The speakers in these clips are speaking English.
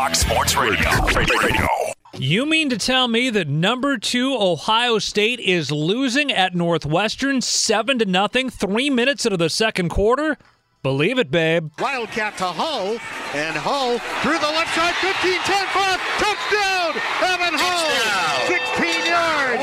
Fox Sports Radio. Radio. You mean to tell me that number two Ohio State is losing at Northwestern seven to nothing, three minutes into the second quarter? Believe it, babe. Wildcat to Hull, and Hull through the left side, 15 10 5, touchdown! Evan Hull, 16 yards!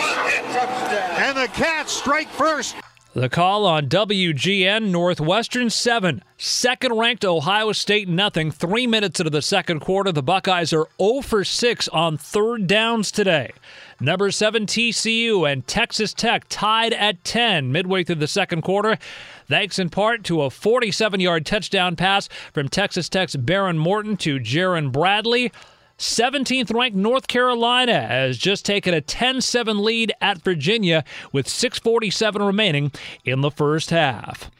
And the Cats strike first. The call on WGN Northwestern 7, second ranked Ohio State nothing. 3 minutes into the second quarter, the Buckeyes are 0 for 6 on third downs today. Number 7 TCU and Texas Tech tied at 10 midway through the second quarter. Thanks in part to a 47 yard touchdown pass from Texas Tech's Behren Morton to Jerand Bradley. 17th ranked North Carolina has just taken a 10 7 lead at Virginia with 6.47 remaining in the first half.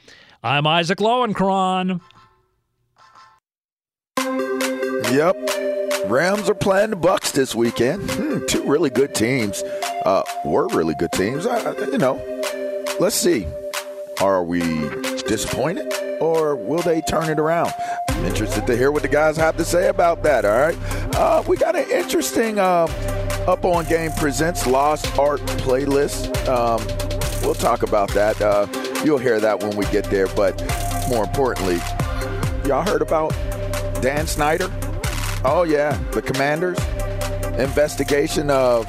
I'm Isaac Lowenkron. Yep. Rams are playing the Bucks this weekend. Hmm, two really good teams. Uh, were really good teams. Uh, you know, let's see. Are we disappointed or will they turn it around? I'm interested to hear what the guys have to say about that. All right. Uh, we got an interesting uh, Up On Game Presents Lost Art playlist. Um, we'll talk about that. Uh, you'll hear that when we get there. But more importantly, y'all heard about Dan Snyder? Oh, yeah. The Commanders? Investigation of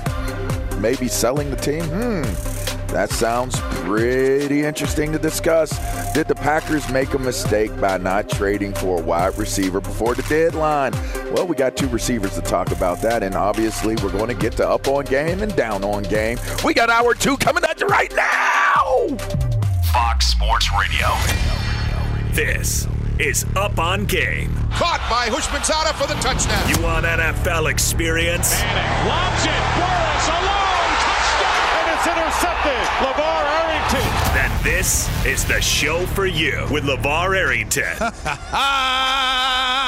maybe selling the team? Hmm. That sounds pretty interesting to discuss. Did the Packers make a mistake by not trading for a wide receiver before the deadline? Well, we got two receivers to talk about that, and obviously we're going to get to up on game and down on game. We got hour two coming at you right now. Fox Sports Radio. This is Up on Game. Caught by Houshmandzadeh for the touchdown. You want NFL experience? Manning lobs it. Burress alone intercepted. LaVar Arrington. Then this is the show for you with LaVar Arrington.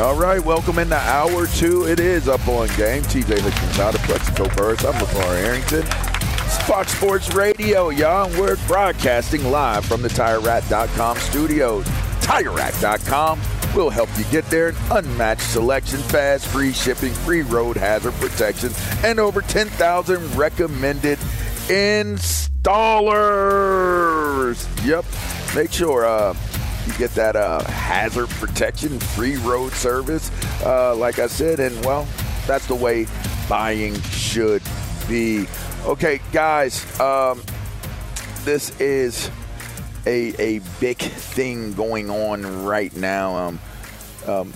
All right, welcome into hour two. It is up on game. TJ Houshmandzadeh, Plaxico Burress. I'm LaVar Arrington. It's Fox Sports Radio, y'all. We're broadcasting live from the TireRack.com studios. TireRack.com will help you get there. Unmatched selection, fast, free shipping, free road hazard protection, and over 10,000 recommended installers. Yep. Make sure uh, you get that uh, hazard protection, free road service, uh, like I said, and well, that's the way buying should be. Okay, guys, um, this is a, a big thing going on right now. Um, um,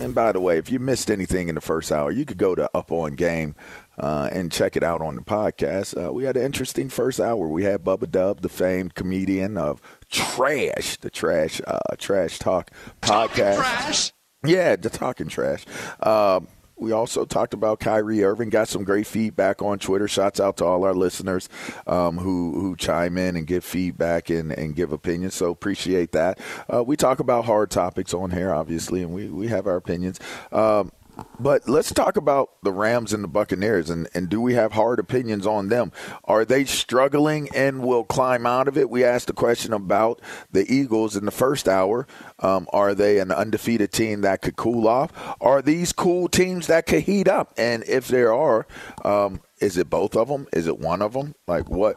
and by the way, if you missed anything in the first hour, you could go to Up On Game uh, and check it out on the podcast. Uh, we had an interesting first hour. We had Bubba Dub, the famed comedian of Trash, the Trash uh, Trash Talk podcast. Trash. Yeah, the talking trash. Um, we also talked about Kyrie Irving. Got some great feedback on Twitter. Shouts out to all our listeners um, who who chime in and give feedback and, and give opinions. So appreciate that. Uh, we talk about hard topics on here, obviously, and we, we have our opinions. Um, but let's talk about the Rams and the Buccaneers, and, and do we have hard opinions on them? Are they struggling and will climb out of it? We asked a question about the Eagles in the first hour. Um, are they an undefeated team that could cool off? Are these cool teams that could heat up? And if there are, um, is it both of them? Is it one of them? Like what?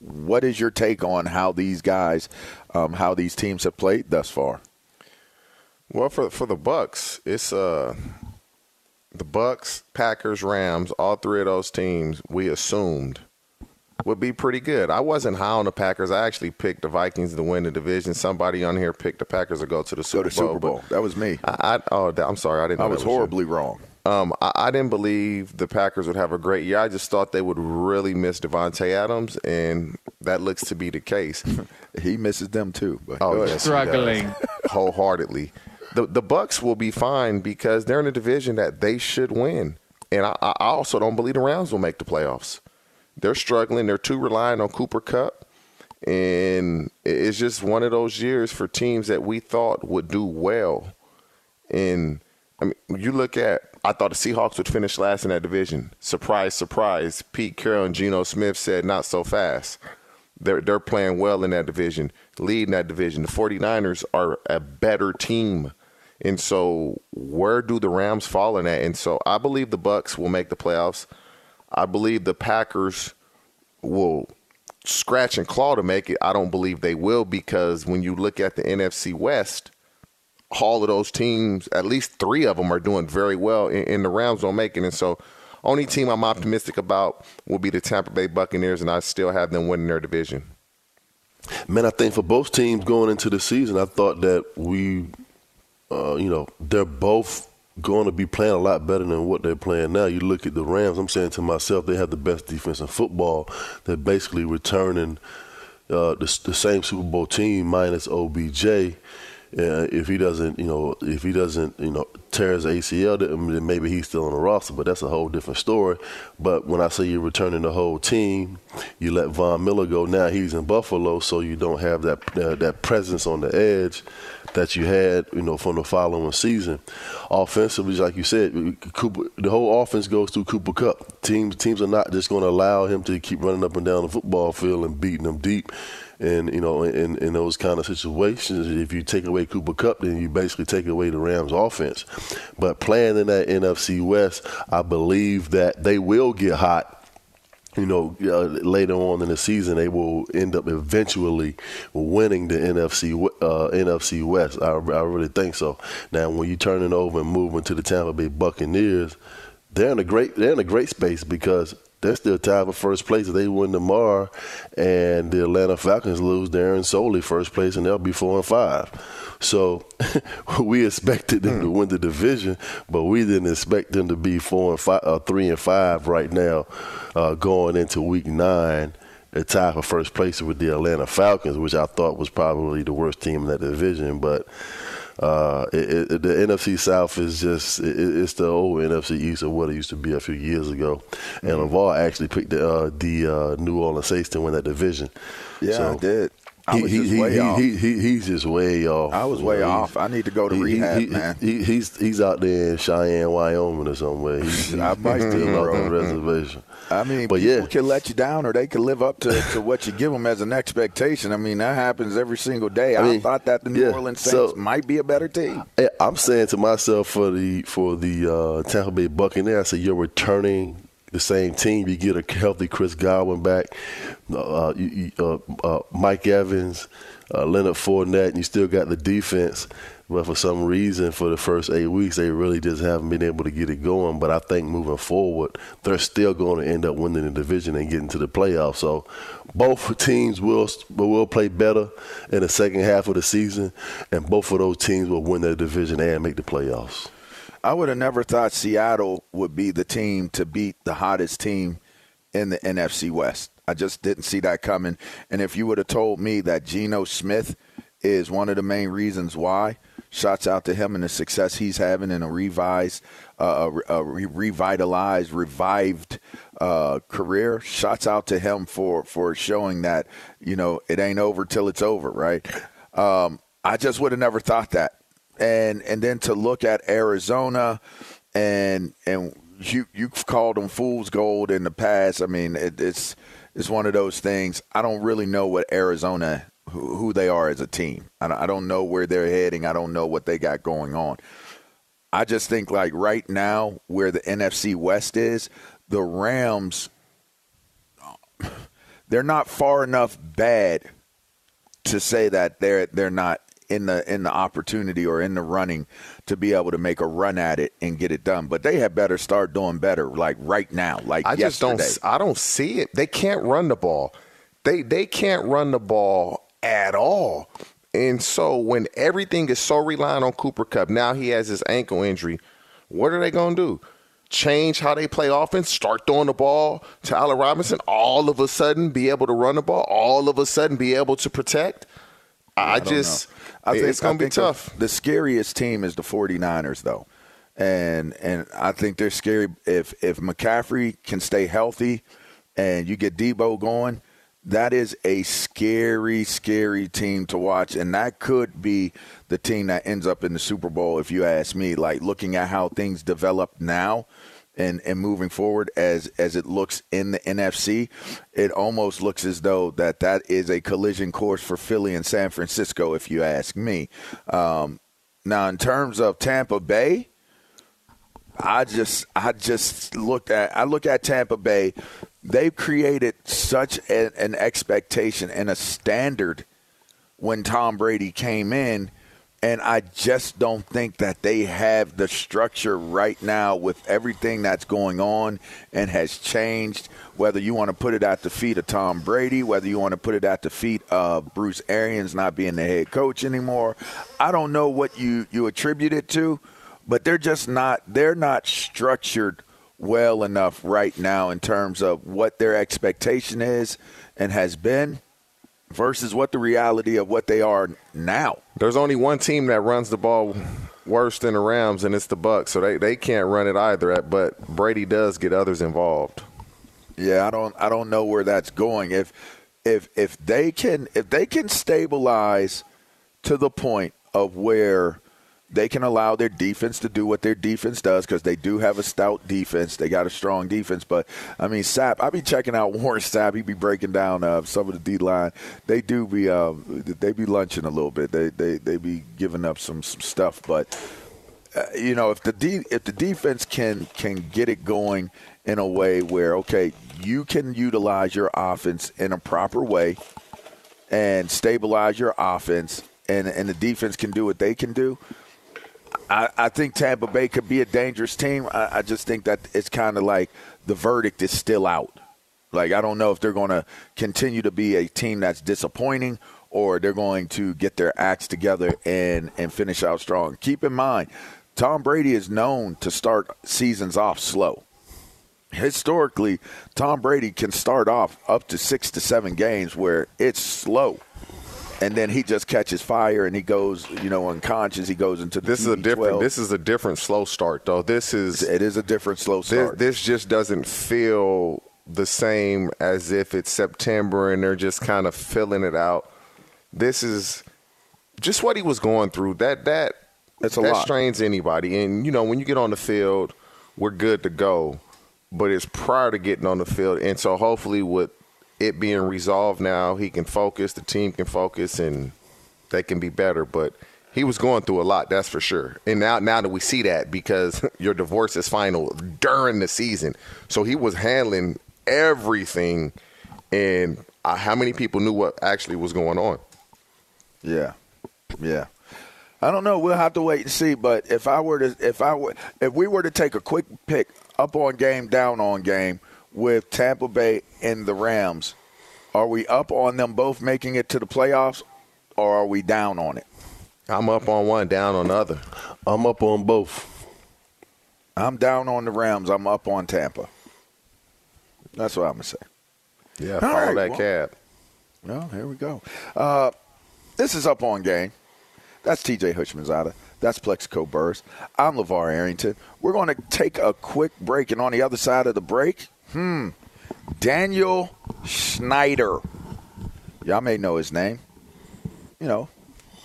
What is your take on how these guys, um, how these teams have played thus far? Well, for for the Bucks, it's uh the Bucks, Packers, Rams, all three of those teams we assumed would be pretty good. I wasn't high on the Packers. I actually picked the Vikings to win the division. Somebody on here picked the Packers to go to the Super Go to Bowl. Super Bowl. That was me. I, I oh, I'm sorry, I didn't. I know was that you. horribly wrong. Um, I, I didn't believe the Packers would have a great year. I just thought they would really miss Davante Adams, and that looks to be the case. he misses them too. But oh, go ahead. yes, he does. wholeheartedly. The the Bucks will be fine because they're in a division that they should win, and I, I also don't believe the Rams will make the playoffs. They're struggling. They're too reliant on Cooper Kupp, and it's just one of those years for teams that we thought would do well. And I mean, you look at. I thought the Seahawks would finish last in that division. Surprise, surprise. Pete Carroll and Geno Smith said not so fast. They're they're playing well in that division, leading that division. The 49ers are a better team. And so where do the Rams fall in that? And so I believe the Bucks will make the playoffs. I believe the Packers will scratch and claw to make it. I don't believe they will because when you look at the NFC West, all of those teams, at least three of them are doing very well, and, and the Rams don't make it. And so, only team I'm optimistic about will be the Tampa Bay Buccaneers, and I still have them winning their division. Man, I think for both teams going into the season, I thought that we, uh, you know, they're both going to be playing a lot better than what they're playing now. You look at the Rams, I'm saying to myself, they have the best defense in football. They're basically returning uh, the, the same Super Bowl team minus OBJ. Uh, if he doesn't, you know, if he doesn't, you know, tear his ACL, then maybe he's still on the roster. But that's a whole different story. But when I say you're returning the whole team, you let Von Miller go. Now he's in Buffalo, so you don't have that uh, that presence on the edge that you had, you know, from the following season. Offensively, like you said, Cooper, the whole offense goes through Cooper Kupp. Teams teams are not just going to allow him to keep running up and down the football field and beating them deep. And you know, in, in those kind of situations, if you take away Cooper Kupp, then you basically take away the Rams' offense. But playing in that NFC West, I believe that they will get hot you know, uh, later on in the season, they will end up eventually winning the NFC uh, NFC West. I, I really think so. Now, when you turn it over and move into the Tampa Bay Buccaneers, they're in a great they're in a great space because they're still tied for first place. If they win tomorrow, and the Atlanta Falcons lose, they're in solely first place, and they'll be four and five. So we expected them to win the division, but we didn't expect them to be four and five, uh, three and five right now, uh, going into Week Nine. They're tied for first place with the Atlanta Falcons, which I thought was probably the worst team in that division, but uh, it, it, the NFC South is just it, it's the old NFC East of what it used to be a few years ago. And mm-hmm. LaVar actually picked the uh, the uh, New Orleans Saints to win that division. Yeah, so, I did. He, he, he, he, he's just way off. I was way off. I need to go to rehab, man. he's he's out there in Cheyenne, Wyoming, or somewhere. He's, I might still on the reservation. I mean, but people yeah. can let you down, or they can live up to, to what you give them as an expectation. I mean, that happens every single day. I, I mean, thought that the New yeah, Orleans Saints so, might be a better team. I'm saying to myself for the for the uh, Tampa Bay Buccaneers, I said you're returning the same team. You get a healthy Chris Godwin back, uh, you, uh, uh, Mike Evans, uh, Leonard Fournette, and you still got the defense. But for some reason, for the first eight weeks, they really just haven't been able to get it going. But I think moving forward, they're still going to end up winning the division and getting to the playoffs. So both teams will will play better in the second half of the season, and both of those teams will win their division and make the playoffs. I would have never thought Seattle would be the team to beat the hottest team in the NFC West. I just didn't see that coming. And if you would have told me that Geno Smith is one of the main reasons why, Shouts out to him and the success he's having in a revised, uh, a, revitalized, revived uh, career. Shouts out to him for for showing that you know it ain't over till it's over, right? Um, I just would have never thought that, and and then to look at Arizona, and and you you've called them fool's gold in the past. I mean, it, it's it's one of those things. I don't really know what Arizona who, who they are as a team. I, I don't know where they're heading. I don't know what they got going on. I just think like right now where the NFC West is, the Rams they're not far enough bad to say that they're they're not in the in the opportunity or in the running to be able to make a run at it and get it done. But they had better start doing better like right now. Like I yesterday. just don't I don't see it. They can't run the ball. They they can't run the ball at all. And so when everything is so reliant on Cooper Kupp, now he has his ankle injury. What are they going to do? Change how they play offense, start throwing the ball to Allen Robinson, all of a sudden be able to run the ball, all of a sudden be able to protect? I, I just, I think, it's going to be tough. The, the scariest team is the 49ers, though. And and I think they're scary if if McCaffrey can stay healthy and you get Deebo going, that is a scary, scary team to watch, and that could be the team that ends up in the Super Bowl, if you ask me. Like looking at how things develop now, and and moving forward as as it looks in the NFC, it almost looks as though that that is a collision course for Philly and San Francisco, if you ask me. Um, now, in terms of Tampa Bay, I just I just looked at I look at Tampa Bay they've created such a, an expectation and a standard when Tom Brady came in. And I just don't think that they have the structure right now with everything that's going on and has changed. Whether you want to put it at the feet of Tom Brady, whether you want to put it at the feet of Bruce Arians not being the head coach anymore, I don't know what you, you attribute it to, but they're just not they're not structured well enough right now in terms of what their expectation is and has been versus what the reality of what they are now. There's only one team that runs the ball worse than the Rams, and it's the Bucks. So they, they can't run it either. But Brady does get others involved. Yeah, I don't I don't know where that's going. If if if they can if they can stabilize to the point of where they can allow their defense to do what their defense does because they do have a stout defense. They got a strong defense. But I mean, Sapp, I be checking out Warren Sapp. He be breaking down uh, some of the D line. They do be uh, they be lunching a little bit. They they they be giving up some some stuff. But uh, you know, if the if the defense can can get it going in a way where okay, you can utilize your offense in a proper way and stabilize your offense, and and the defense can do what they can do I, I think Tampa Bay could be a dangerous team. I, I just think that it's kind of like the verdict is still out. Like I don't know if they're going to continue to be a team that's disappointing or they're going to get their acts together and and finish out strong. Keep in mind, Tom Brady is known to start seasons off slow. Historically, Tom Brady can start off up to 6 to 7 games where it's slow and then he just catches fire and he goes, you know, unconscious. He goes into this is a different. This is a different slow start, though. This is it is a different slow start. This, this just doesn't feel the same as if it's September and they're just kind of filling it out. This is just what he was going through. That that it's a that lot. strains anybody. And you know, when you get on the field, we're good to go. But it's prior to getting on the field, and so hopefully with it being resolved now, he can focus, the team can focus, and they can be better. But he was going through a lot, that's for sure. And now, now that we see that, because your divorce is final during the season, so he was handling everything. And uh, how many people knew what actually was going on? Yeah, yeah. I don't know. We'll have to wait and see. But if I were to, if I were, if we were to take a quick pick, up on game, down on game with Tampa Bay and the Rams, are we up on them both making it to the playoffs, or are we down on it? I'm up on one, down on the other. I'm up on both. I'm down on the Rams. I'm up on Tampa. That's what I'm gonna say. Yeah, All follow right, that well- cab. Well, here we go. Uh, this is up on game. That's TJ Houshmandzadeh. That's Plaxico Burress. I'm LaVar Arrington. We're going to take a quick break, and on the other side of the break, hmm, Daniel Snyder. Y'all may know his name. You know,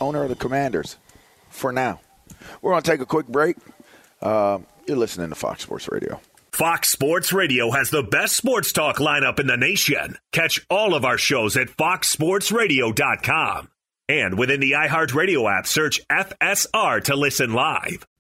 owner of the Commanders. For now, we're going to take a quick break. Uh, you're listening to Fox Sports Radio. Fox Sports Radio has the best sports talk lineup in the nation. Catch all of our shows at foxsportsradio.com. And within the iHeartRadio app, search FSR to listen live.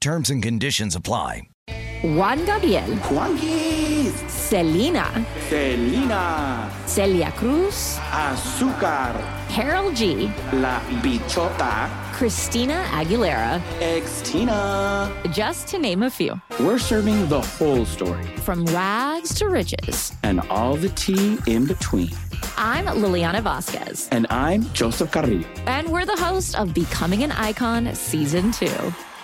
Terms and conditions apply. Juan Gabriel. Juanquis. Selena. Selena. Celia Cruz. Azúcar. Karol G. La Bichota. Christina Aguilera. Ex-Tina. Just to name a few. We're serving the whole story From rags to riches. and all the tea in between. I'm Liliana Vasquez. And I'm Joseph Carrillo. And we're the host of Becoming an Icon Season 2.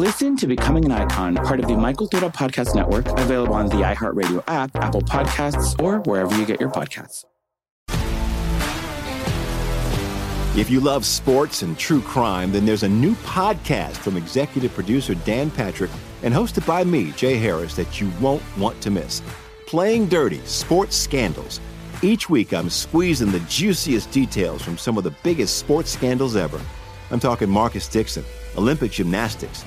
Listen to Becoming an Icon, part of the My Cultura Podcast Network, available on the iHeartRadio app, Apple Podcasts, or wherever you get your podcasts. If you love sports and true crime, then there's a new podcast from executive producer Dan Patrick and hosted by me, Jay Harris, that you won't want to miss. Playing Dirty Sports Scandals. Each week, I'm squeezing the juiciest details from some of the biggest sports scandals ever. I'm talking Marcus Dixon, Olympic gymnastics,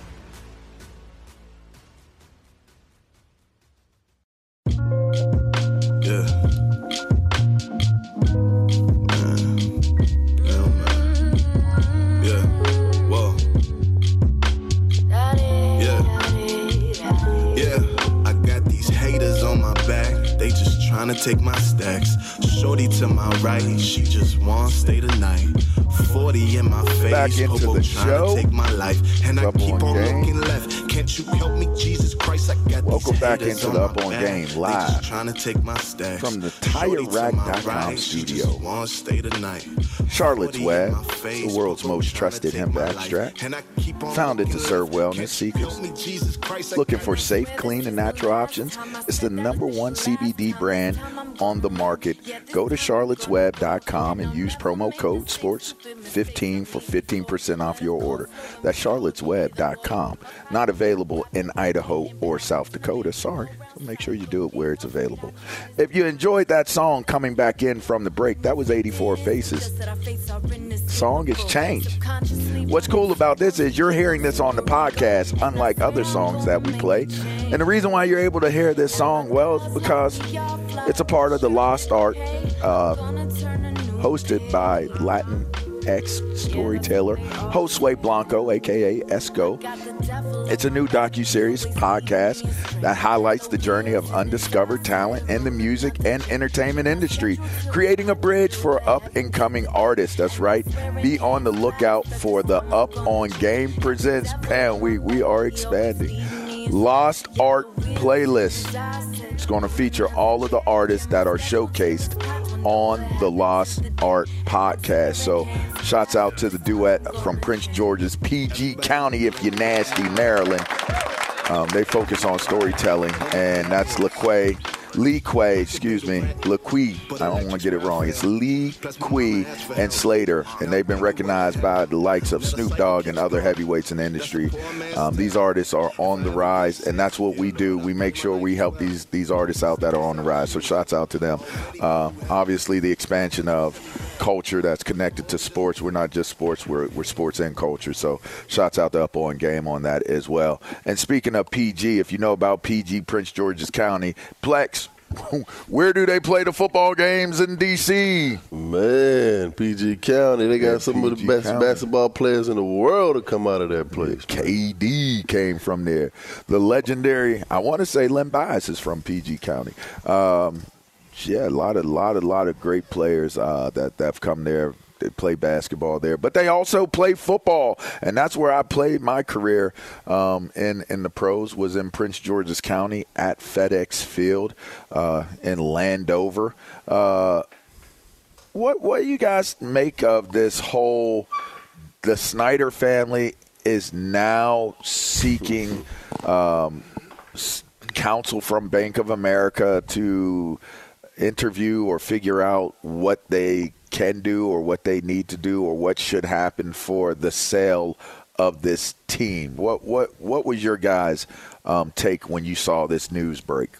Just tryna take my stacks. Shorty to my right, she just wants stay the night. 40 in my face, Back into hobo the show. take my life. And I keep on game. looking left. Can't you help me, Jesus Christ? I got Welcome back into the Up On back. Game live just tryna take my stacks. from the to TireRack.com right, studio. stay the night. Charlotte's Web, the world's most trusted hemp abstract, founded to serve wellness seekers. Looking for safe, clean, and natural options? It's the number one CBD brand on the market. Go to charlottesweb.com and use promo code SPORTS15 for 15% off your order. That's charlottesweb.com. Not available in Idaho or South Dakota. Sorry. So make sure you do it where it's available. If you enjoyed that song coming back in from the break, that was 84 Faces. Song has changed. What's cool about this is you're hearing this on the podcast, unlike other songs that we play. And the reason why you're able to hear this song, well, is because it's a part of the Lost Art, uh, hosted by Latin X storyteller Josue Blanco, aka Esco. It's a new docu-series podcast that highlights the journey of undiscovered talent in the music and entertainment industry, creating a bridge for up-and-coming artists. That's right. Be on the lookout for the Up on Game presents. Man, we we are expanding. Lost Art playlist. It's going to feature all of the artists that are showcased on the Lost Art podcast. So, shouts out to the duet from Prince George's PG County, if you're nasty, Maryland. Um, they focus on storytelling, and that's LaQuay. Lee Quay, excuse me, LaQuay. I don't want to get it wrong. It's Lee Quay and Slater, and they've been recognized by the likes of Snoop Dogg and other heavyweights in the industry. Um, these artists are on the rise, and that's what we do. We make sure we help these these artists out that are on the rise. So, shouts out to them. Uh, obviously, the expansion of culture that's connected to sports. We're not just sports; we're, we're sports and culture. So, shots out to Up on Game on that as well. And speaking of PG, if you know about PG, Prince George's County, Plex. Where do they play the football games in D.C.? Man, PG County, they got Yeah, some of the best County. basketball players in the world to come out of that place. KD came from there. The legendary, I want to say Len Bias is from PG County. Um, yeah, a lot of, lot of, lot of great players uh, that that have come there. Play basketball there, but they also play football, and that's where I played my career um, in in the pros. Was in Prince George's County at FedEx Field uh, in Landover. Uh, what what do you guys make of this whole? The Snyder family is now seeking um, counsel from Bank of America to interview or figure out what they can do or what they need to do or what should happen for the sale of this team. What what what was your guys' um, take when you saw this news break?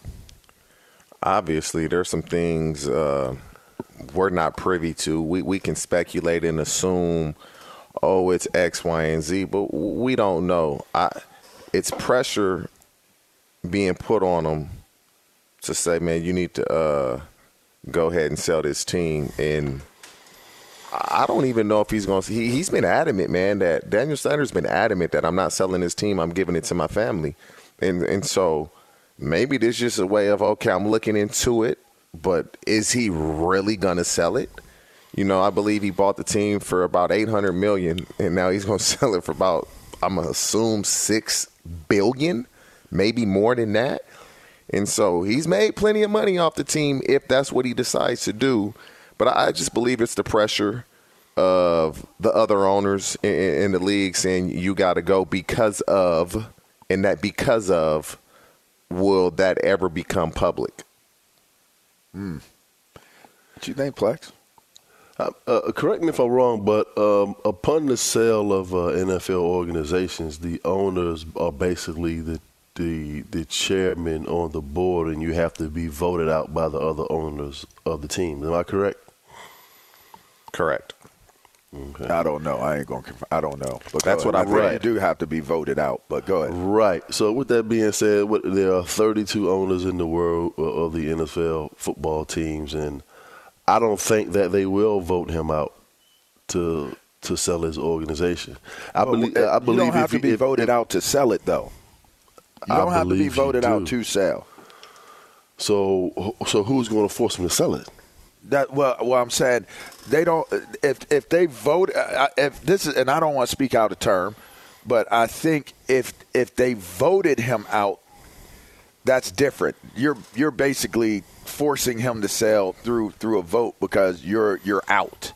Obviously, there's some things uh, we're not privy to. We we can speculate and assume, oh, it's X, Y, and Z, but we don't know. I, it's pressure being put on them to say, man, you need to uh, go ahead and sell this team. And I don't even know if he's going to. He, he's been adamant, man, that Daniel Snyder's been adamant that I'm not selling this team. I'm giving it to my family. And and so maybe this is just a way of okay, I'm looking into it, but is he really going to sell it? You know, I believe he bought the team for about 800 million, and now he's going to sell it for about I'm gonna assume six billion, maybe more than that. And so he's made plenty of money off the team if that's what he decides to do. But I I just believe it's the pressure of the other owners in, in the league saying you got to go because of, and that because of, will that ever become public? Hmm. What you think, Plex? Uh, uh, correct me if I'm wrong, but um, upon the sale of uh, NFL organizations, the owners are basically the, the the chairman on the board, and you have to be voted out by the other owners of the team. Am I correct? Correct. Okay. I don't know. I ain't gonna. Conf- I don't know. But That's what I read. You do have to be voted out. But go ahead. Right. So with that being said, what, there are 32 owners in the world uh, of the NFL football teams, and I don't think that they will vote him out to to sell his organization. I Well, believe. I believe you don't have to be if- voted if- out to sell it, though. You I don't have to be voted out to sell. So, so who's going to force him to sell it? That well, well, I'm saying they don't. If if they vote, uh, if this is, and I don't want to speak out of term, but I think if if they voted him out, that's different. You're you're basically forcing him to sell through through a vote because you're you're out.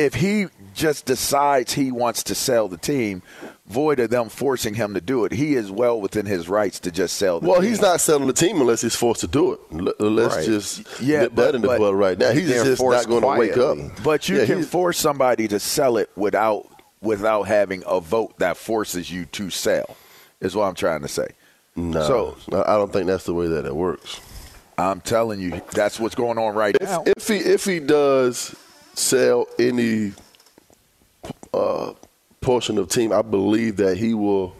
If he just decides he wants to sell the team, void of them forcing him to do it, he is well within his rights to just sell. the Well, team. he's not selling the team unless he's forced to do it. Uh, let's Right. just Yeah, that in the but- bud right now. He's just not going to wake up. But you Yeah, can force somebody to sell it without without having a vote that forces you to sell. Is what I'm trying to say. No, So I don't think that's the way that it works. I'm telling you, that's what's going on right now. If he if he does sell any uh, portion of team, I believe that he will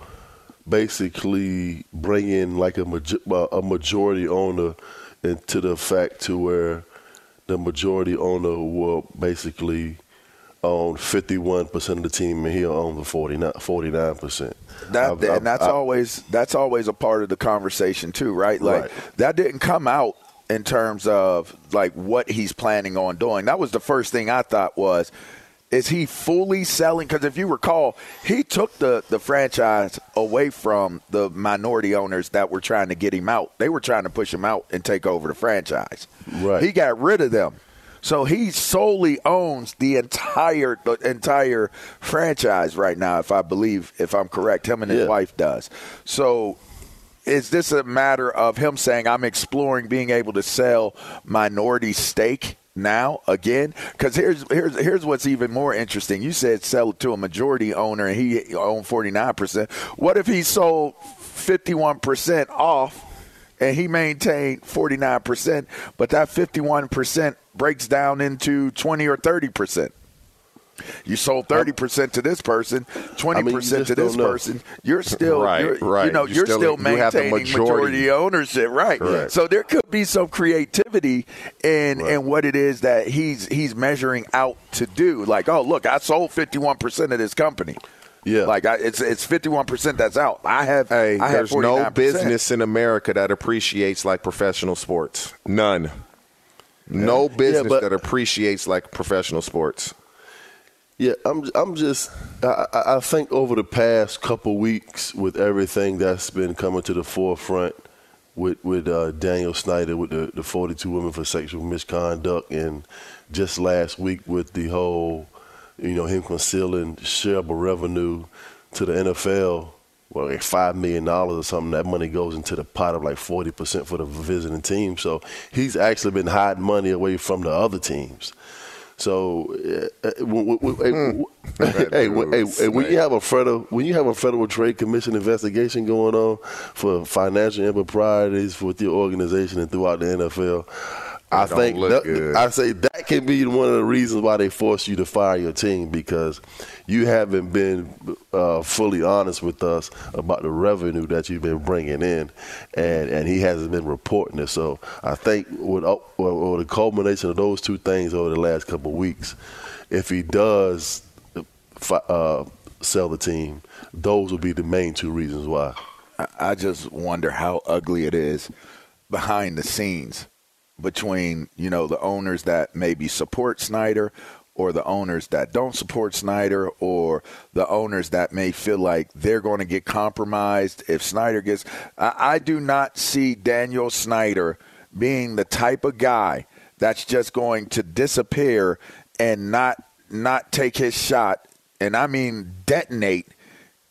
basically bring in like a uh, a majority owner into the fact to where the majority owner will basically own 51% of the team and he'll own the 49 49%. That I've- I've- and that's I- always that's always a part of the conversation too, right? Like Right. that didn't come out in terms of like what he's planning on doing. That was the first thing I thought was is he fully selling because if you recall, he took the the franchise away from the minority owners that were trying to get him out. They were trying to push him out and take over the franchise. Right. He got rid of them. So he solely owns the entire the entire franchise right now, if I believe, if I'm correct. Him and his Yeah. wife does. So is this a matter of him saying I'm exploring being able to sell minority stake now again? Because here's here's here's what's even more interesting. You said sell to a majority owner and he owned 49 percent. What if he sold 51 percent off? and he maintained 49%, but that 51% breaks down into 20 or 30%. You sold 30% to this person, 20% I mean, you to this person. You're still, Right, you're, right. you know, You you're still- still, maintaining majority. majority ownership, right? Correct. So there could be some creativity in in what it is that he's he's measuring out to do. Like, oh, look, I sold 51% of this company. Yeah. Like I, it's it's 51% that's out. I have Hey, I have there's no business in America that appreciates like professional sports. None. No business but- that appreciates like professional sports. Yeah, I'm. I'm just. I, I think over the past couple weeks, with everything that's been coming to the forefront, with with uh, Daniel Snyder, with the, the 42 women for sexual misconduct, and just last week with the whole, you know, him concealing shareable revenue to the NFL, well, like five million dollars or something. That money goes into the pot of like 40 percent for the visiting team. So he's actually been hiding money away from the other teams. So, uh, w- w- w- hey, hey, hey, hey, when you have a federal when you have a federal trade commission investigation going on for financial improprieties with your organization and throughout the NFL, I think that- I say that can be one of the reasons why they force you to fire your team because you haven't been uh, fully honest with us about the revenue that you've been bringing in, and and he hasn't been reporting it. So I think with, uh, with with the culmination of those two things over the last couple of weeks, if he does fi- uh, sell the team, those will be the main two reasons why. I- I just wonder how ugly it is behind the scenes between you know the owners that maybe support Snyder or the owners that don't support Snyder or the owners that may feel like they're going to get compromised if Snyder gets I, I do not see Daniel Snyder being the type of guy that's just going to disappear and not not take his shot and I mean detonate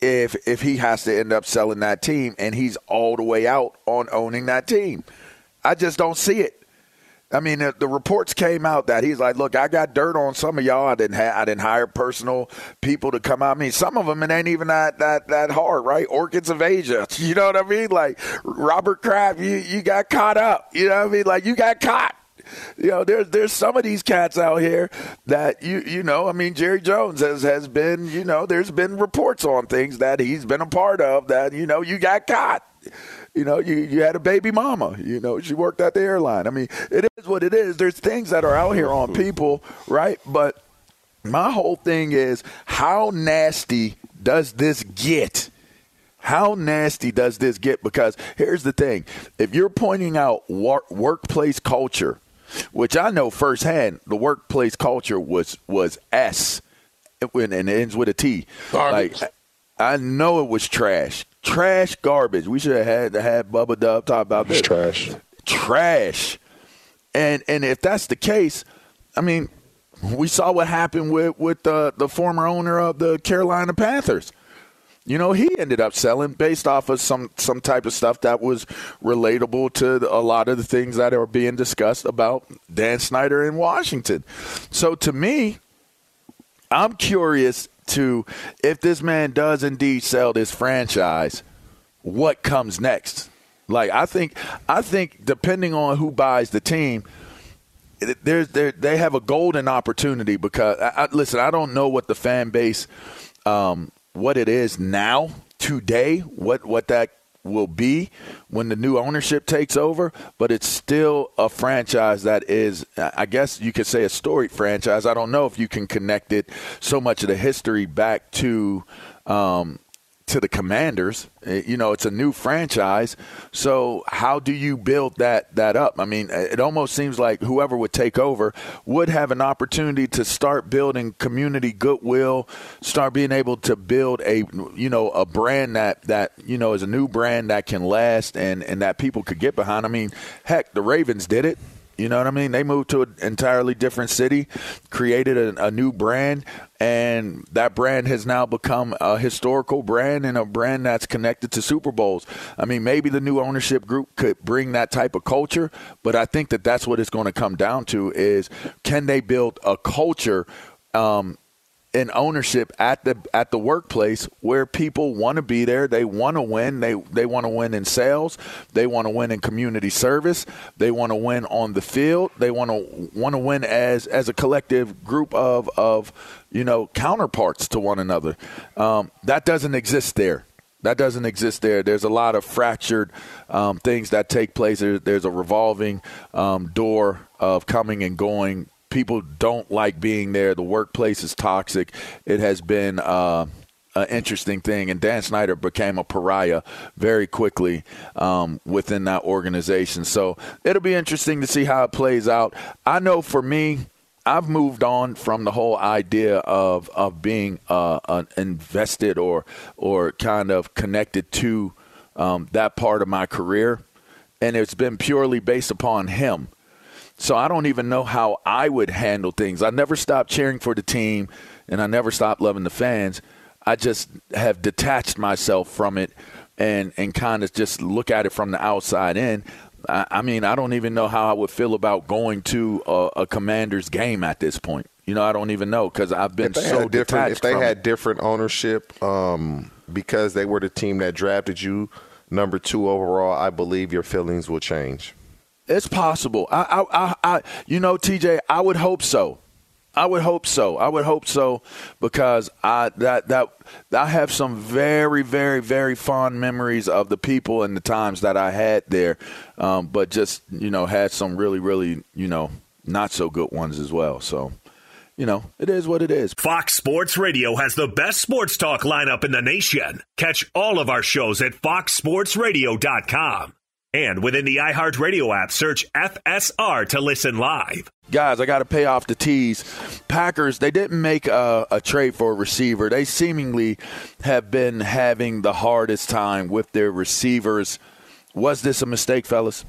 if if he has to end up selling that team and he's all the way out on owning that team. I just don't see it. I mean, the, reports came out that he's like, "Look, I got dirt on some of y'all. I didn't ha- I didn't hire personal people to come out. I mean, some of them it ain't even that that that hard, right? Orchids of Asia, you know what I mean? Like Robert Kraft, you you got caught up. You know what I mean? Like you got caught. You know, there's there's some of these cats out here that you you know. I mean, Jerry Jones has has been you know. There's been reports on things that he's been a part of that you know you got caught you know, you, you had a baby mama. You know, she worked at the airline. I mean, it is what it is. There's things that are out here on people, right? But my whole thing is how nasty does this get? How nasty does this get? Because here's the thing if you're pointing out work, workplace culture, which I know firsthand, the workplace culture was was S, and it ends with a T. Garbage. Like I know it was trash trash garbage. We should have had to have Bubba Dub talk about this. trash. Trash. And and if that's the case, I mean, we saw what happened with with the the former owner of the Carolina Panthers. You know, he ended up selling based off of some some type of stuff that was relatable to a lot of the things that are being discussed about Dan Snyder in Washington. So to me, I'm curious to if this man does indeed sell this franchise, what comes next? Like I think I think depending on who buys the team, there's there they have a golden opportunity because I, I, listen, I don't know what the fan base um, what it is now today, what what that will be when the new ownership takes over, but it's still a franchise that is, I guess you could say, a storied franchise. I don't know if you can connect it so much of the history back to um, to the Commanders. Eh, you know, it's a new franchise. So how do you build that that up? I mean, it almost seems like whoever would take over would have an opportunity to start building community goodwill, start being able to build a you know a brand that that you know is a new brand that can last and and that people could get behind. I mean, heck, the Ravens did it. You know what I mean? They moved to an entirely different city, created a, a, new brand, and that brand has now become a historical brand and a brand that's connected to Super Bowls. I mean, maybe the new ownership group could bring that type of culture, but I think that that's what it's going to come down to: is can they build a culture um, in ownership at the at the workplace where people want to be there. They want to win. They they want to win in sales. They want to win in community service. They want to win on the field. They want to want to win as as a collective group of of you know counterparts to one another. Um, that doesn't exist there. That doesn't exist there. There's a lot of fractured um, things that take place. There, there's a revolving um, door of coming and going people don't like being there. The workplace is toxic. It has been uh, an interesting thing, and Dan Snyder became a pariah very quickly um, within that organization. So it'll be interesting to see how it plays out. I know for me. I've moved on from the whole idea of of being uh, invested or or kind of connected to um, that part of my career, and it's been purely based upon him so I don't even know how I would handle things. I never stopped cheering for the team and I never stopped loving the fans. I just have detached myself from it and, and kind of just look at it from the outside in. I, I mean, I don't even know how I would feel about going to a, a Commanders game at this point. You know, I don't even know because I've been so detached. If they had it. different ownership, um, because they were the team that drafted you number two overall, I believe your feelings will change. It's possible. I, I, I, I, you know, TJ, I would hope so. I would hope so. I would hope so because I that that I have some very very very fond memories of the people and the times that I had there, um, but just you know had some really really you know not so good ones as well. So you know, it is what it is. Fox Sports Radio has the best sports talk lineup in the nation. Catch all of our shows at foxsportsradio.com. And within the iHeartRadio app, search FSR to listen live. Guys, I got to pay off the tees. Packers, they didn't make a, a, trade for a receiver. They seemingly have been having the hardest time with their receivers. Was this a mistake, fellas?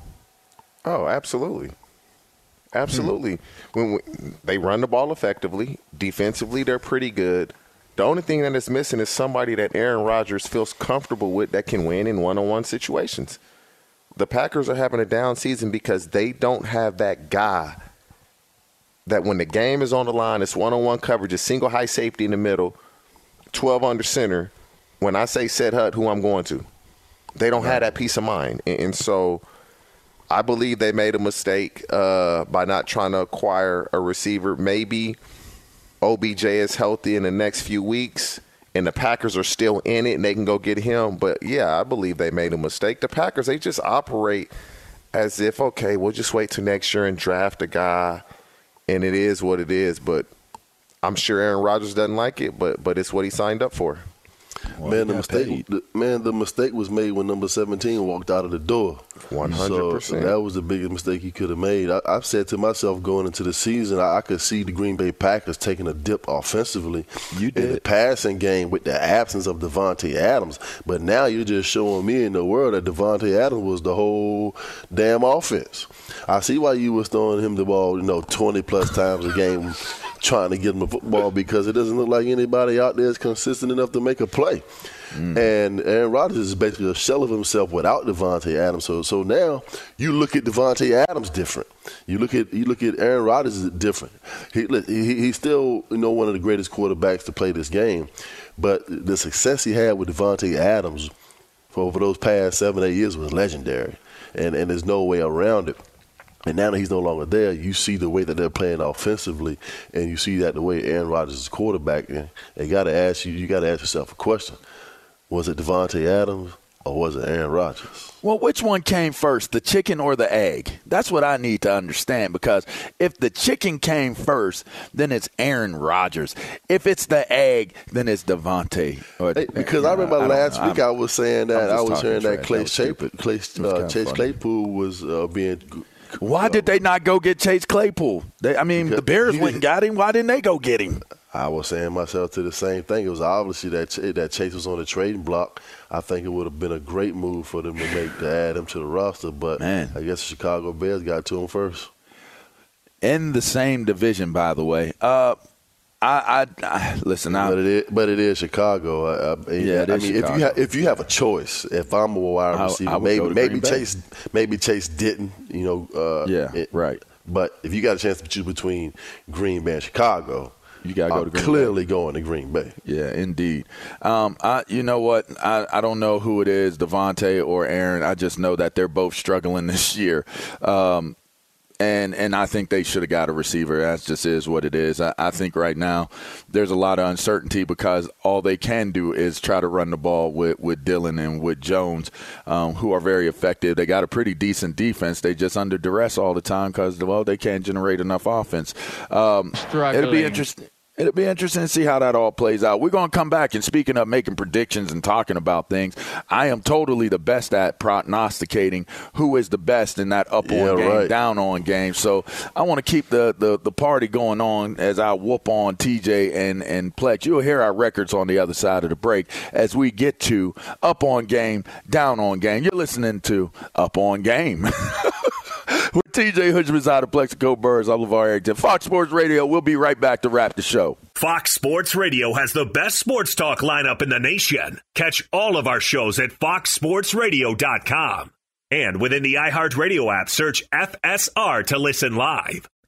Oh, absolutely. Absolutely. Hmm. When we, they run the ball effectively, defensively, they're pretty good. The only thing that is missing is somebody that Aaron Rodgers feels comfortable with that can win in one on one situations the Packers are having a down season because they don't have that guy that when the game is on the line, it's one on one coverage, it's single high safety in the middle, 12 under center. When I say set hut, who I'm going to, they don't have that peace of mind. And, and, so I believe they made a mistake uh, by not trying to acquire a receiver. Maybe OBJ is healthy in the next few weeks and the Packers are still in it and they can go get him. But yeah, I believe they made a mistake. The Packers, they just operate as if, okay, we'll just wait till next year and draft a guy and it is what it is. But I'm sure Aaron Rodgers doesn't like it, but but it's what he signed up for. Well, man, the mistake, the, man, the mistake was made when number seventeen walked out of the door. One hundred percent. That was the biggest mistake he could have made. I, have said to myself going into the season, I, I, could see the Green Bay Packers taking a dip offensively you did. in the passing game with the absence of Davante Adams. But now you're just showing me in the world that Davante Adams was the whole damn offense. I see why you was throwing him the ball, you know, twenty plus times a game trying to get him the football because it doesn't look like anybody out there is consistent enough to make a play. Mm. And Aaron Rodgers is basically a shell of himself without Davante Adams. So so now you look at Davante Adams different. You look at you look at Aaron Rodgers different. He, he he's still you know one of the greatest quarterbacks to play this game, but the success he had with Davante Adams for over those past seven eight years was legendary, and and there's no way around it. And now that he's no longer there, you see the way that they're playing offensively, and you see that the way Aaron Rodgers is quarterback. And you got to ask you, you got to ask yourself a question: Was it Davante Adams or was it Aaron Rodgers? Well, which one came first, the chicken or the egg? That's what I need to understand because if the chicken came first, then it's Aaron Rodgers. If it's the egg, then it's Davante. Hey, because I remember last week I'm, i was saying that I was hearing that Clay, Chase, Clay, uh, Chase Claypool was uh, being why did they not go get Chase Claypool? They, I mean, the Bears went and got him. Why didn't they go get him? I was saying myself to the same thing. It was obviously that that Chase was on the trading block. I think it would have been a great move for them to make to add him to the roster, but Man. I guess the Chicago Bears got to him first. In the same division, by the way. Uh, I, I, I listen. I, but it is, but it is Chicago. I, yeah, I mean, Chicago. if you have if you have a choice, if I'm a wide receiver, maybe maybe Chase maybe Chase didn't, you know. Uh, yeah, it, right. But if you got a chance to choose between Green Bay and Chicago, you got to go to Green clearly Bay. going to Green Bay. Yeah, indeed. Um, I, you know what? I, I don't know who it is, Davante or Aaron. I just know that they're both struggling this year. Um, and and I think they should have got a receiver. That just is what it is. I, I, think right now there's a lot of uncertainty because all they can do is try to run the ball with with Dillon and with Jones, um, who are very effective. They got a pretty decent defense. They just under duress all the time because well they can't generate enough offense. Um, it'll be interesting. It'll be interesting to see how that all plays out. We're going to come back and speaking of making predictions and talking about things, I am totally the best at prognosticating who is the best in that up yeah, on game, right. down on game. So I want to keep the, the, the party going on as I whoop on TJ and, and Plex. You'll hear our records on the other side of the break as we get to up on game, down on game. You're listening to Up on Game. With TJ Husbands out of Plaxico Burress, I'm LaVar Arrington. Fox Sports Radio. We'll be right back to wrap the show. Fox Sports Radio has the best sports talk lineup in the nation. Catch all of our shows at foxsportsradio.com. And within the iHeartRadio app, search FSR to listen live.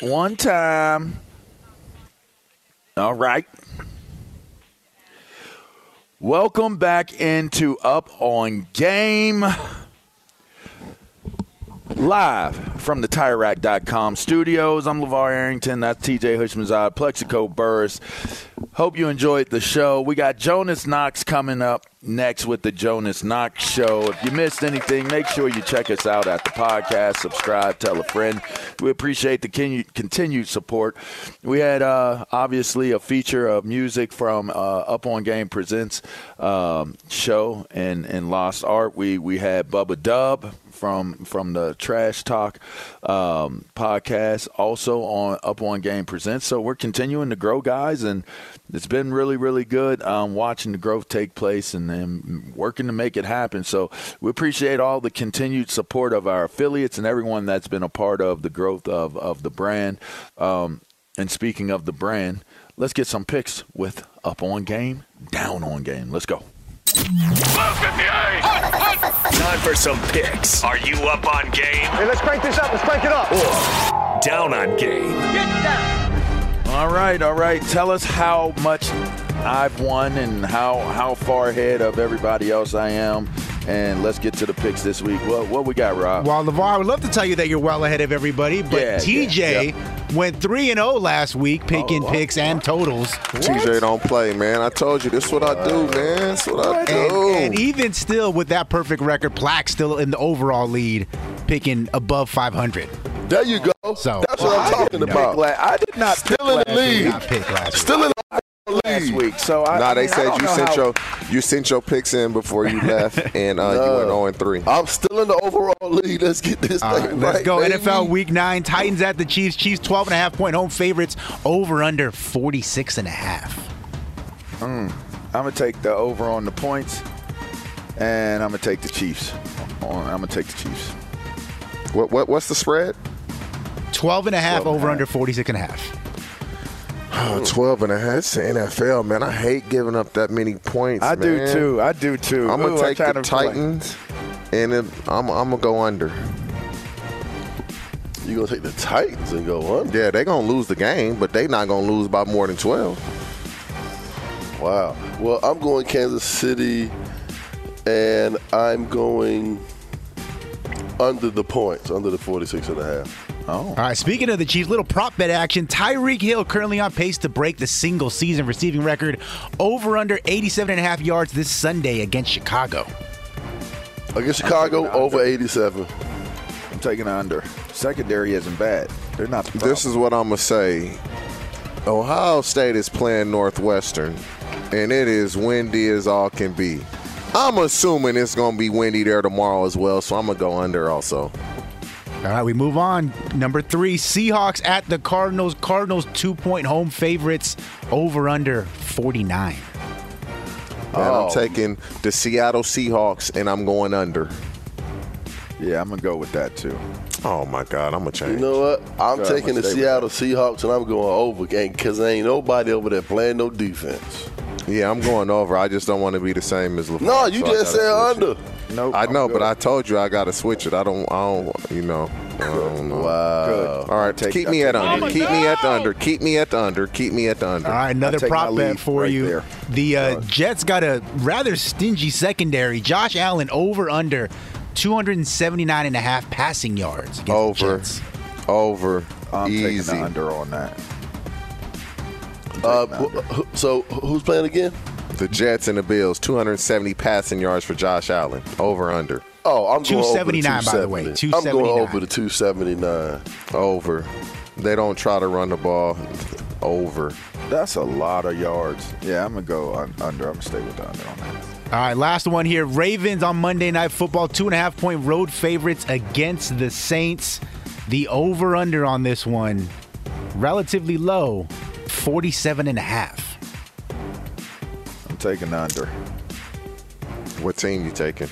One time. All right. Welcome back into Up on Game. Live from the TireRack.com studios. I'm LaVar Arrington. That's TJ Houshmandzadeh, Plaxico Burress. Hope you enjoyed the show. We got Jonas Knox coming up next with the Jonas Knox Show. If you missed anything, make sure you check us out at the podcast. Subscribe, tell a friend. We appreciate the continued support. We had uh, obviously a feature of music from uh, Up on Game Presents um, show and, and Lost Art. We we had Bubba Dub from from the Trash Talk um, podcast, also on Up on Game Presents. So we're continuing to grow, guys, and it's been really, really good um, watching the growth take place and, and working to make it happen. So we appreciate all the continued support of our affiliates and everyone that's been a part of the growth of, of the brand. Um, and speaking of the brand, let's get some picks with Up on Game, Down on Game. Let's go. Time for some picks. Are you up on game? Hey, let's crank this up. Let's crank it up. Or down on game? Get down. All right, all right. Tell us how much I've won and how how far ahead of everybody else I am. And let's get to the picks this week. What what we got, Rob? Well, LaVar, I would love to tell you that you're well ahead of everybody, but Yeah, TJ yeah, yeah. went 3 and 0 last week, picking oh, picks and totals. TJ don't play, man. I told you this is what I do, man. This is what I do. And, and even still, with that perfect record, Plaque still in the overall lead, picking above 500. There you go. So That's what I'm talking about. I did not Still in the lead. Not week. Still in the last week. So I, nah, I they mean, said you sent how- your you sent your picks in before you left, and uh, you went 0 and 3. I'm still in the overall lead. Let's get this All thing right, let's right, go. baby. NFL Week 9. Titans at the Chiefs. Chiefs 12 and a half point home favorites. Over under 46 and a half. Mm, I'm gonna take the over on the points, and I'm gonna take the Chiefs. On- I'm gonna take the Chiefs. What what what's the spread? 12 and a half 12 and over under 46 and a half. Oh, 12 and a half. It's the NFL, man. I hate giving up that many points. I do too. I do too. I'm gonna take trying the to feel like- Titans, and it, I'm I'm gonna go under. You gonna take the Titans and go under? Yeah, they're gonna lose the game, but they're not gonna lose by more than 12. Wow. Well, I'm going Kansas City, and I'm going under the points, under the 46 and a half. Oh. All right, speaking of the Chiefs, little prop bet action. Tyreek Hill currently on pace to break the single season receiving record over under 87 and a half yards this Sunday against Chicago. Against Chicago, over 87. I'm taking under. secondary isn't bad. They're not. The This is what I'm gonna say. Ohio State is playing Northwestern, and it is windy as all can be. I'm assuming it's gonna be windy there tomorrow as well, so I'm gonna go under also. All right, we move on. Number three, Seahawks at the Cardinals. Cardinals two point home favorites over under 49. And Oh. I'm taking the Seattle Seahawks, and I'm going under. Yeah, I'm gonna go with that too. Oh my God, I'm gonna change. You know what? I'm Go, I'm taking the Seattle Seahawks and I'm going over gang because there ain't nobody over there playing no defense. Yeah, I'm going over. I just don't want to be the same as LaVar. No, you so I just said under. it. Nope. I know, but. I told you I got to switch it. I don't. I don't. You know. I don't know. Wow. Good. All right, Take- keep I'll me at under. my Keep me at the under. Keep me at the under. Keep me at the under. All right, another prop bet for right you. there. The uh, Go. Jets got a rather stingy secondary. Josh Allen over under 279 and a half passing yards Over. Jets. Over. I'm taking Easy. the under on that. Uh, wh- wh- so who's playing again? The Jets and the Bills. 270 passing yards for Josh Allen. Over. Under. Oh, I'm going over the 279, by the way. 270. I'm going over the 279. Over. They don't try to run the ball. Over. That's a lot of yards. Yeah, I'm gonna go un- under. I'm gonna stay with the under on that. All right, last one here. Ravens on Monday Night Football, two and a half point road favorites against the Saints. The over under on this one, relatively low, 47 and a half. I'm taking under. What team you taking?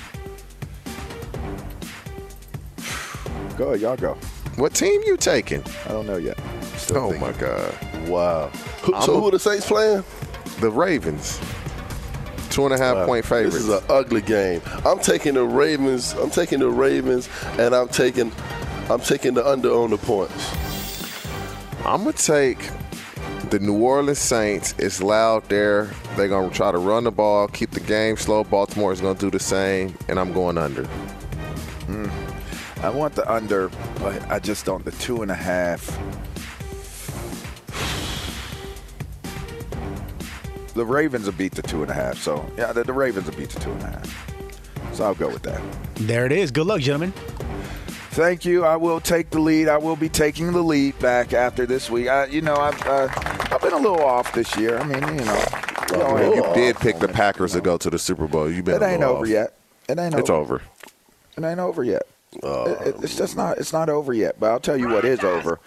Go, y'all go. What team you taking? I don't know yet. Still Oh thinking. my God. Wow. Who, so a- who are the Saints playing? The Ravens. Two and a half point favorites. This is an ugly game. I'm taking the Ravens. I'm taking the Ravens, and I'm taking, I'm taking the under on the points. I'm gonna take the New Orleans Saints. It's loud there. They're gonna try to run the ball, keep the game slow. Baltimore is gonna do the same, and I'm going under. Hmm. I want the under, but I just don't. The two and a half. The Ravens will beat the two and a half. So yeah, the, the Ravens will beat the two and a half. So I'll go with that. There it is. Good luck, gentlemen. Thank you. I will take the lead. I will be taking the lead back after this week. I, you know, I've uh, I've been a little off this year. I mean, you know, Man, have you did off pick the Packers you to go to the Super Bowl. You've been It ain't over off. yet. It ain't over It's over. over. It ain't over yet. It- it- it's just not. It's not over yet. But I'll tell you what is over.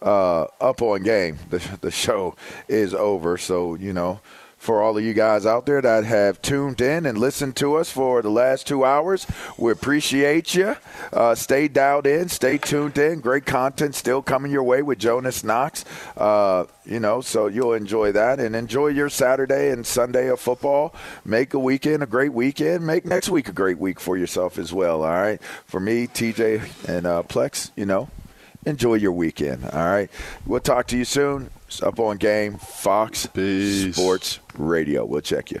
Uh, up on game. The the show is over. So you know. For all of you guys out there that have tuned in and listened to us for the last two hours, we appreciate you. Uh, stay dialed in, stay tuned in. Great content still coming your way with Jonas Knox. Uh, you know, so you'll enjoy that and enjoy your Saturday and Sunday of football. Make a weekend a great weekend. Make next week a great week for yourself as well. All right. For me, TJ, and uh, Plex, you know, enjoy your weekend. All right. We'll talk to you soon. It's up on game, Fox Peace. Sports Radio. We'll check you.